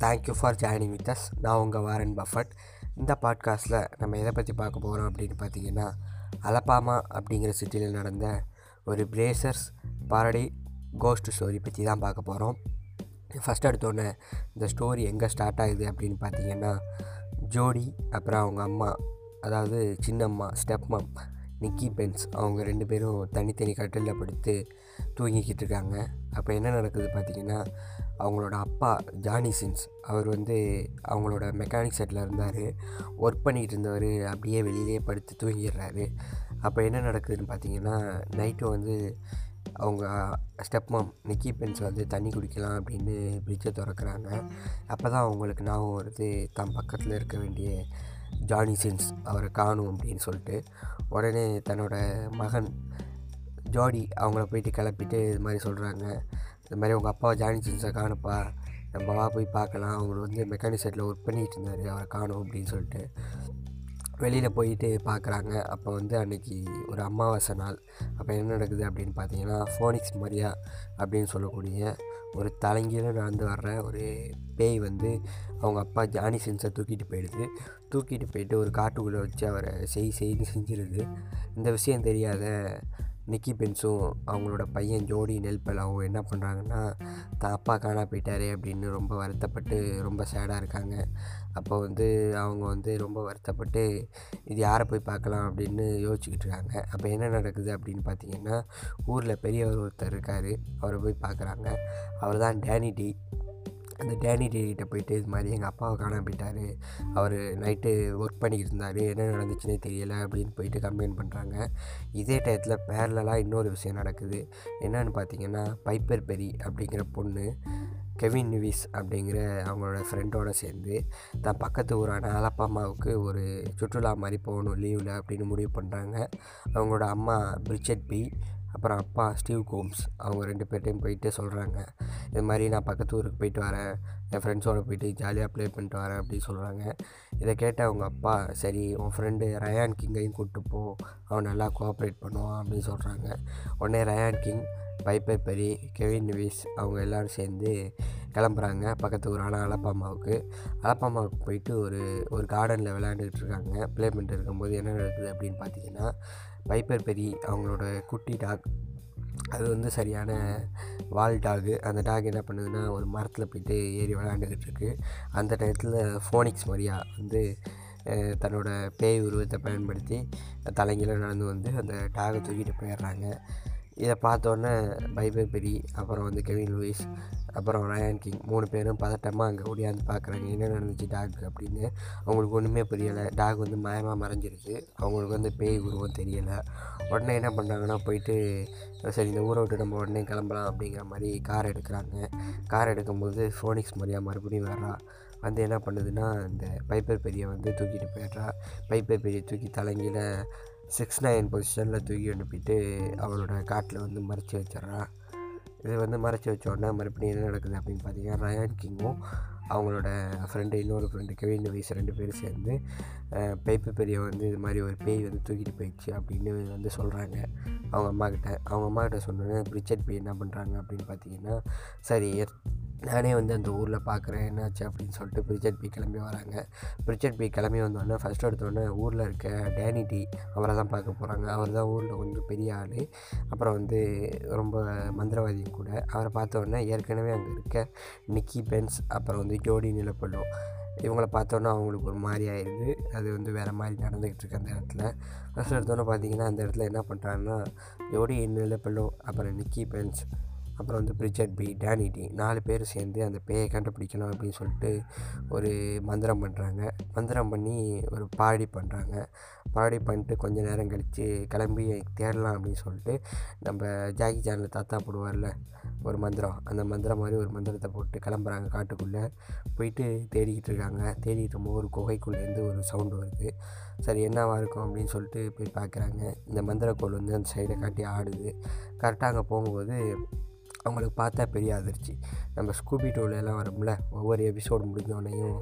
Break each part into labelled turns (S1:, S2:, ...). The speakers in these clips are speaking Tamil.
S1: Thank you for joining with us நான் உங்கள் வாரன் பஃபட். இந்த பாட்காஸ்ட்டில் நம்ம எதை பற்றி பார்க்க போகிறோம் அப்படின்னு பார்த்தீங்கன்னா அலப்பாமா அப்படிங்கிற சிட்டியில் நடந்த ஒரு பிரேசர்ஸ் பாரடி கோஸ்ட் ஸ்டோரி பற்றி தான் பார்க்க போகிறோம் ஃபஸ்ட் எடுத்தோடனே இந்த ஸ்டோரி எங்கே ஸ்டார்ட் ஆகுது அப்படின்னு பார்த்தீங்கன்னா ஜோடி அப்புறம் அவங்க அம்மா அதாவது சின்னம்மா ஸ்டெப்மம் நிக்கி பென்ஸ் அவங்க ரெண்டு பேரும் தனித்தனி கட்டிலில் படுத்து தூங்கிக்கிட்டு இருக்காங்க. அப்போ என்ன நடக்குது பார்த்திங்கன்னா அவங்களோட அப்பா ஜானிசின்ஸ் அவர் வந்து அவங்களோட மெக்கானிக் செட்டில் இருந்தார். ஒர்க் பண்ணிகிட்டு இருந்தவர் அப்படியே வெளியிலே படுத்து தூங்கிடுறாரு. அப்போ என்ன நடக்குதுன்னு பார்த்தீங்கன்னா நைட்டு வந்து அவங்க ஸ்டெப்மம் நிக்கி பென்ஸ் வந்து தண்ணி குடிக்கலாம் அப்படின்னு பிரிட்ஜை திறக்கிறாங்க. அப்போ தான் அவங்களுக்கு ஞாபகம் வருது தான் பக்கத்தில் இருக்க வேண்டிய ஜானி சின்ஸ் அவரை காணும் அப்படின்னு சொல்லிட்டு. உடனே தன்னோட மகன் ஜாடி அவங்கள போயிட்டு கிளப்பிட்டு இது மாதிரி சொல்கிறாங்க இந்த மாதிரி உங்கள் அப்பாவை ஜானி சென்ஸை காணுப்பா. நம்ம வா போய் பார்க்கலாம். அவர் வந்து மெக்கானிக் செட்டில் ஒர்க் பண்ணிகிட்டு இருந்தார். அவரை காணும் அப்படின்னு சொல்லிட்டு வெளியில் போயிட்டு பார்க்குறாங்க. அப்போ வந்து அன்றைக்கி ஒரு அமாவாசை நாள். அப்போ என்ன நடக்குது அப்படின்னு பார்த்தீங்கன்னா ஃபோனிக்ஸ் மரியா அப்படின்னு சொல்லக்கூடிய ஒரு தலைங்கீழ நடந்து வர்ற ஒரு பேய் வந்து அவங்க அப்பா ஜானி சென்ஸை தூக்கிட்டு போயிடுது. தூக்கிட்டு போயிட்டு ஒரு காட்டுக்குள்ளே வச்சு அவரை செய் செய்து செஞ்சிருது. இந்த விஷயம் தெரியாத நிக்கி பென்ஸும் அவங்களோட பையன் ஜோடி நெல்பலாவும் என்ன பண்ணுறாங்கன்னா தான் அப்பா காணா போயிட்டாரு அப்படின்னு ரொம்ப வருத்தப்பட்டு ரொம்ப சேடாக இருக்காங்க. அப்போ வந்து அவங்க வந்து ரொம்ப வருத்தப்பட்டு இது யாரை போய் பார்க்கலாம் அப்படின்னு யோசிச்சுக்கிட்டு இருக்காங்க. அப்போ என்ன நடக்குது அப்படின்னு பார்த்தீங்கன்னா ஊரில் பெரியவர் ஒருத்தர் இருக்கார். அவரை போய் பார்க்குறாங்க. அவர் தான் டேனி டி அந்த டேனி டேடிகிட்ட போயிட்டு இது மாதிரி எங்கள் அப்பாவை காணாம போயிட்டார். அவர் நைட்டு ஒர்க் பண்ணிக்கிட்டு இருந்தார் என்ன நடந்துச்சுன்னே தெரியலை அப்படின்னு போயிட்டு கம்ப்ளைண்ட் பண்ணுறாங்க இதே டயத்தில் பேரலாக இன்னொரு விஷயம் நடக்குது. என்னன்னு பார்த்தீங்கன்னா பைப்பர் பெரி அப்படிங்கிற பொண்ணு கெவின் நிவிஸ் அப்படிங்கிற அவங்களோட ஃப்ரெண்டோடு சேர்ந்து தான் பக்கத்து ஊரான அலப்பாமாவுக்கு ஒரு சுற்றுலா மாதிரி போகணும் லீவில் அப்படின்னு முடிவு பண்ணுறாங்க அவங்களோட அம்மா பிரிச்சட் பி அப்புறம் அப்பா ஸ்டீவ் கோம்ஸ் அவங்க ரெண்டு பேர்ட்டையும் போயிட்டு சொல்கிறாங்க இது மாதிரி நான் பக்கத்து ஊருக்கு போயிட்டு வரேன். என் ஃப்ரெண்ட்ஸோடு போயிட்டு ஜாலியாக ப்ளே பண்ணிட்டு வரேன் அப்படின்னு சொல்கிறாங்க இதை கேட்ட அவங்க அப்பா சரி உன் ஃப்ரெண்டு ரயான் கிங்கையும் கூப்பிட்டு போ. அவன் நல்லா கோஆப்ரேட் பண்ணுவான் அப்படின்னு சொல்கிறாங்க உடனே Ryan King Piper Perry Kevin நிவிஸ் அவங்க எல்லோரும் சேர்ந்து கிளம்புறாங்க பக்கத்து ஊரான அலப்பாமாவுக்கு. அலப்பாமாவுக்கு போயிட்டு ஒரு ஒரு கார்டனில் விளையாண்டுக்கிட்டு இருக்காங்க. ப்ளே பண்ணிட்டு இருக்கும்போது என்ன நடக்குது அப்படின்னு பார்த்தீங்கன்னா பைப்பர் பெரி அவங்களோட குட்டி டாக் அது வந்து சரியான வால் டாகு. அந்த டாக் என்ன பண்ணுதுன்னா ஒரு மரத்தில் போயிட்டு ஏறி விளையாண்டுக்கிட்டு இருக்குது அந்த டயத்தில் ஃபோனிக்ஸ் மரியா வந்து தன்னோட பேய் உருவத்தை பயன்படுத்தி தலைங்கீழ நடந்து வந்து அந்த டாகை தூக்கிட்டு போயிடுறாங்க. இதை பார்த்தோன்னே பைபர் பெரி. அப்புறம் வந்து கெவின் லூயிஸ் அப்புறம் ரயான் கிங் மூணு பேரும் பதட்டமாக அங்கே ஓடியாந்து பார்க்குறாங்க என்ன நடந்துச்சு டாக் அப்படின்னு அவங்களுக்கு ஒன்றுமே புரியலை. டாக் வந்து மாயமாக மறைஞ்சிருச்சு. அவங்களுக்கு வந்து பேய் உருவம் தெரியலை. உடனே என்ன பண்ணுறாங்கன்னா போயிட்டு சரி இந்த ஊரை விட்டு நம்ம உடனே கிளம்பலாம் அப்படிங்கிற மாதிரி கார் எடுக்கிறாங்க. கார் எடுக்கும்போது ஃபோனிக்ஸ் மாதிரியாக மறுபடியும் வர்றா. வந்து என்ன பண்ணுதுன்னா இந்த பைப்பர் பெரியை வந்து தூக்கிட்டு போயிடுறா. பைப்பர் பெரியை தூக்கி தலைங்கியில் சிக்ஸ் நைன் பொசிஷனில் தூக்கி அனுப்பிட்டு அவளோட காட்டில் வந்து மறைச்சி வச்சிட்றான் இது வந்து மறைச்சி வச்சோடனே மறுபடியும் என்ன நடக்குது அப்படின்னு பார்த்தீங்கன்னா ரயான் கிங்கும் அவங்களோட ஃப்ரெண்டு இன்னொரு ஃப்ரெண்டு கெவின் வயசு ரெண்டு பேரும் சேர்ந்து பைப்பு பெரிய வந்து இது மாதிரி ஒரு பேய் வந்து தூக்கிட்டு போயிடுச்சு அப்படின்னு வந்து சொல்கிறாங்க அவங்க அம்மாக்கிட்ட அவங்க அம்மாக்கிட்ட சொன்னோன்னே பிரிச்சட் பேய் என்ன பண்ணுறாங்க அப்படின்னு பார்த்தீங்கன்னா சரி நானே வந்து அந்த ஊரில் பார்க்குறேன் என்னாச்சு அப்படின்னு சொல்லிட்டு பிரிச்சட் பி கிளம்பி வராங்க. பிரிச்சட் பி கிளம்பி வந்தோடனே ஃபஸ்ட் எடுத்தோடனே ஊரில் இருக்க டேனி டி அவரை தான் பார்க்க போகிறாங்க அவர் தான் ஊரில் கொஞ்சம் பெரிய ஆள். அப்புறம் வந்து ரொம்ப மந்திரவாதியும் கூட. அவரை பார்த்தோன்னே ஏற்கனவே அங்கே இருக்க நிக்கி பென்ஸ் அப்புறம் வந்து ஜோடி நிலப்படும் இவங்கள பார்த்தோன்னா அவங்களுக்கு ஒரு மாதிரி ஆயிடுது அது வந்து வேறு மாதிரி நடந்துக்கிட்டு இருக்கு அந்த இடத்துல. ஃபஸ்ட் எடுத்தோன்னே பார்த்தீங்கன்னா அந்த இடத்துல என்ன பண்ணுறாங்கன்னா ஜோடி நிலப்பள்ளோ அப்புறம் நிக்கி பென்ஸ் அப்புறம் வந்து பிரிட்ஜட் பி டேனி டி நாலு பேர் சேர்ந்து அந்த பேயை கண்டுபிடிக்கணும் அப்படின்னு சொல்லிட்டு ஒரு மந்திரம் பண்ணுறாங்க மந்திரம் பண்ணி ஒரு பாடி பண்ணுறாங்க பாடி பண்ணிட்டு கொஞ்சம் நேரம் கழித்து கிளம்பி தேடலாம் அப்படின்னு சொல்லிட்டு நம்ம ஜாக்கி சேனலில் தாத்தா போடுவார்ல ஒரு மந்திரம். அந்த மந்திரம் மாதிரி ஒரு மந்திரத்தை போட்டு கிளம்புறாங்க காட்டுக்குள்ளே. போயிட்டு தேடிக்கிட்டு இருக்காங்க. தேடிக்கிட்டு இருக்கும்போது ஒரு குகைக்குள்ளேருந்து ஒரு சவுண்டு வருது. சரி என்னவாக இருக்கும் அப்படின்னு சொல்லிட்டு போய் பார்க்குறாங்க. இந்த மந்திரக்கோள் வந்து அந்த சைடை காட்டி ஆடுது. கரெக்டாக அங்கே போகும்போது அவங்களுக்கு பார்த்தா பெரிய அதிர்ச்சி. நம்ம ஸ்கூபி டோலெலாம் வரும்ல ஒவ்வொரு எபிசோடு முடிஞ்சோடனையும்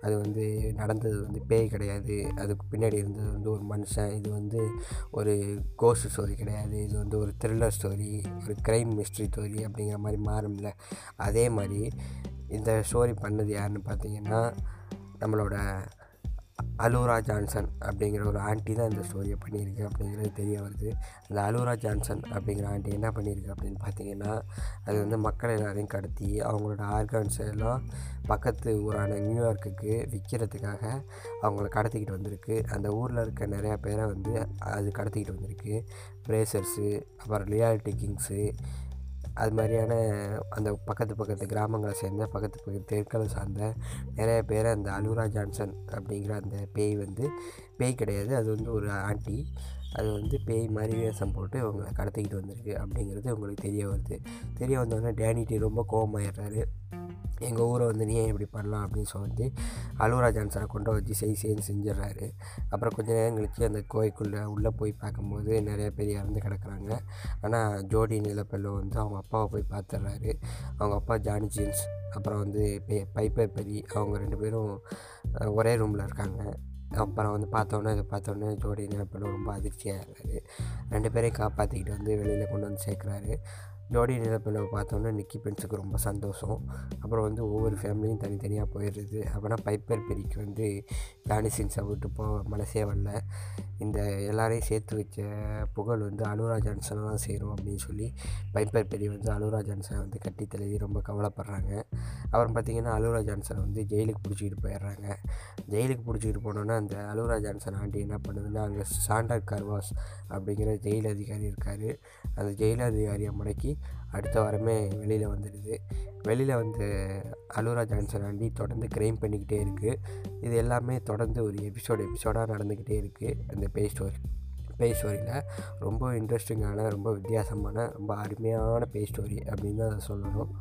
S1: அது வந்து நடந்தது வந்து பேய் கிடையாது. அதுக்கு பின்னாடி இருந்தது வந்து ஒரு மனுஷன் இது வந்து ஒரு கோஸ்ட் ஸ்டோரி கிடையாது. இது வந்து ஒரு த்ரில்லர் ஸ்டோரி ஒரு க்ரைம் மிஸ்ட்ரி ஸ்டோரி அப்படிங்கிற மாதிரி மாறும்ல. அதே மாதிரி இந்த ஸ்டோரி பண்ணது யாருன்னு பார்த்தீங்கன்னா நம்மளோட அலோரா ஜான்சன் அப்படிங்கிற ஒரு ஆண்டி தான் இந்த ஸ்டோரியை பண்ணியிருக்கு அப்படிங்கிறது தெரிய வருது. அந்த அலோரா ஜான்சன் அப்படிங்கிற ஆண்டி என்ன பண்ணியிருக்கு அப்படின்னு பார்த்தீங்கன்னா அது வந்து மக்கள் எல்லாரையும் கடத்தி அவங்களோட ஆர்கன்ஸ் எல்லாம் பக்கத்து ஊரான நியூயார்க்குக்கு விற்கிறதுக்காக அவங்கள கடத்திக்கிட்டு வந்திருக்கு. அந்த ஊரில் இருக்க நிறையா பேரை வந்து அது கடத்திக்கிட்டு வந்திருக்கு. பிரேசர்ஸு அப்புறம் ரியாலிட்டி கிங்ஸு அது மாதிரியான அந்த பக்கத்து பக்கத்து கிராமங்களை சேர்ந்த பக்கத்து பக்கத்து தெருக்களை சார்ந்த நிறைய பேர் அந்த அலுரா ஜான்சன் அப்படிங்கிற அந்த பேய் வந்து பேய் கிடையாது. அது வந்து ஒரு ஆண்டி. அது வந்து பேய் மாதிரி வேஷம் போட்டு இவங்களை கடத்திக்கிட்டு வந்திருக்கு அப்படிங்கிறது உங்களுக்கு தெரிய வருது. தெரிய வந்தோடனே டேனிட்டி ரொம்ப கோபமாயிடுறாரு எங்கள் ஊரை வந்து நீ ஏன் இப்படி பண்ணலாம் அப்படின்னு சொல்லிட்டு அலுவரா ஜான்சனை கொண்டு வச்சு செய் செய்ன்னு செஞ்சிடுறாரு. அப்புறம் கொஞ்ச நேரம் கழிச்சு அந்த கோயிலுக்குள்ளே உள்ளே போய் பார்க்கும்போது நிறைய பேர் இறந்து கிடக்குறாங்க. ஆனால் ஜோடி நிலப்பெல்ல வந்து அவங்க அப்பாவை போய் பார்த்துட்றாரு. அவங்க அப்பா ஜானி ஜீன்ஸ் அப்புறம் வந்து பைப்பர் பெரி அவங்க ரெண்டு பேரும் ஒரே ரூமில் இருக்காங்க. அப்புறம் வந்து பார்த்தோன்னே இதை பார்த்தோன்னே ஜோடி நிலப்பெல்ல ரொம்ப அதிர்ச்சியாக இருக்காரு. ரெண்டு பேரையும் காப்பாற்றிக்கிட்டு வந்து வெளியில் கொண்டு வந்து சேர்க்குறாரு. ஜோடி நிலப்பில் பார்த்தோன்னே நிக்கி பென்ஸுக்கு ரொம்ப சந்தோஷம். அப்புறம் வந்து ஒவ்வொரு ஃபேமிலியும் தனித்தனியாக போயிடுறது. அப்போனா பைப்பர் பெரிக்கு வந்து ஜானிசின்ஸை விட்டு போ மனசே வரல. இந்த எல்லாரையும் சேர்த்து வச்ச புகழ் வந்து அனுரா ஜான்சனை தான் சேரும் அப்படின்னு சொல்லி பைப்பர் பெரி வந்து அனுரா ஜான்சனை வந்து கட்டி தழுவி ரொம்ப கவலைப்படுறாங்க. அப்புறம் பார்த்திங்கன்னா அலுரா ஜான்சனை வந்து ஜெயிலுக்கு பிடிச்சிக்கிட்டு போயிடுறாங்க. ஜெயிலுக்கு பிடிச்சிக்கிட்டு போனோன்னா அந்த அலுரா ஜான்சன் ஆண்டி என்ன பண்ணுதுன்னா அங்கே சாண்டர் கர்வாஸ் அப்படிங்கிற ஜெயில் அதிகாரி இருக்கார். அந்த ஜெயில் அதிகாரியை முடக்கி அடுத்த வாரமே வெளியில் வந்துடுது. வெளியில் வந்து அலுரா ஜான்சன் ஆண்டி தொடர்ந்து க்ரைம் பண்ணிக்கிட்டே இருக்குது இது எல்லாமே தொடர்ந்து ஒரு எபிசோடு எபிசோடாக நடந்துக்கிட்டே இருக்குது அந்த பேய் ஸ்டோரி பே ஸ்டோரியில் ரொம்ப இன்ட்ரெஸ்டிங்கான ரொம்ப வித்தியாசமான ரொம்ப அருமையான பேய் ஸ்டோரி அப்படின்னு தான் அதை சொல்லணும்.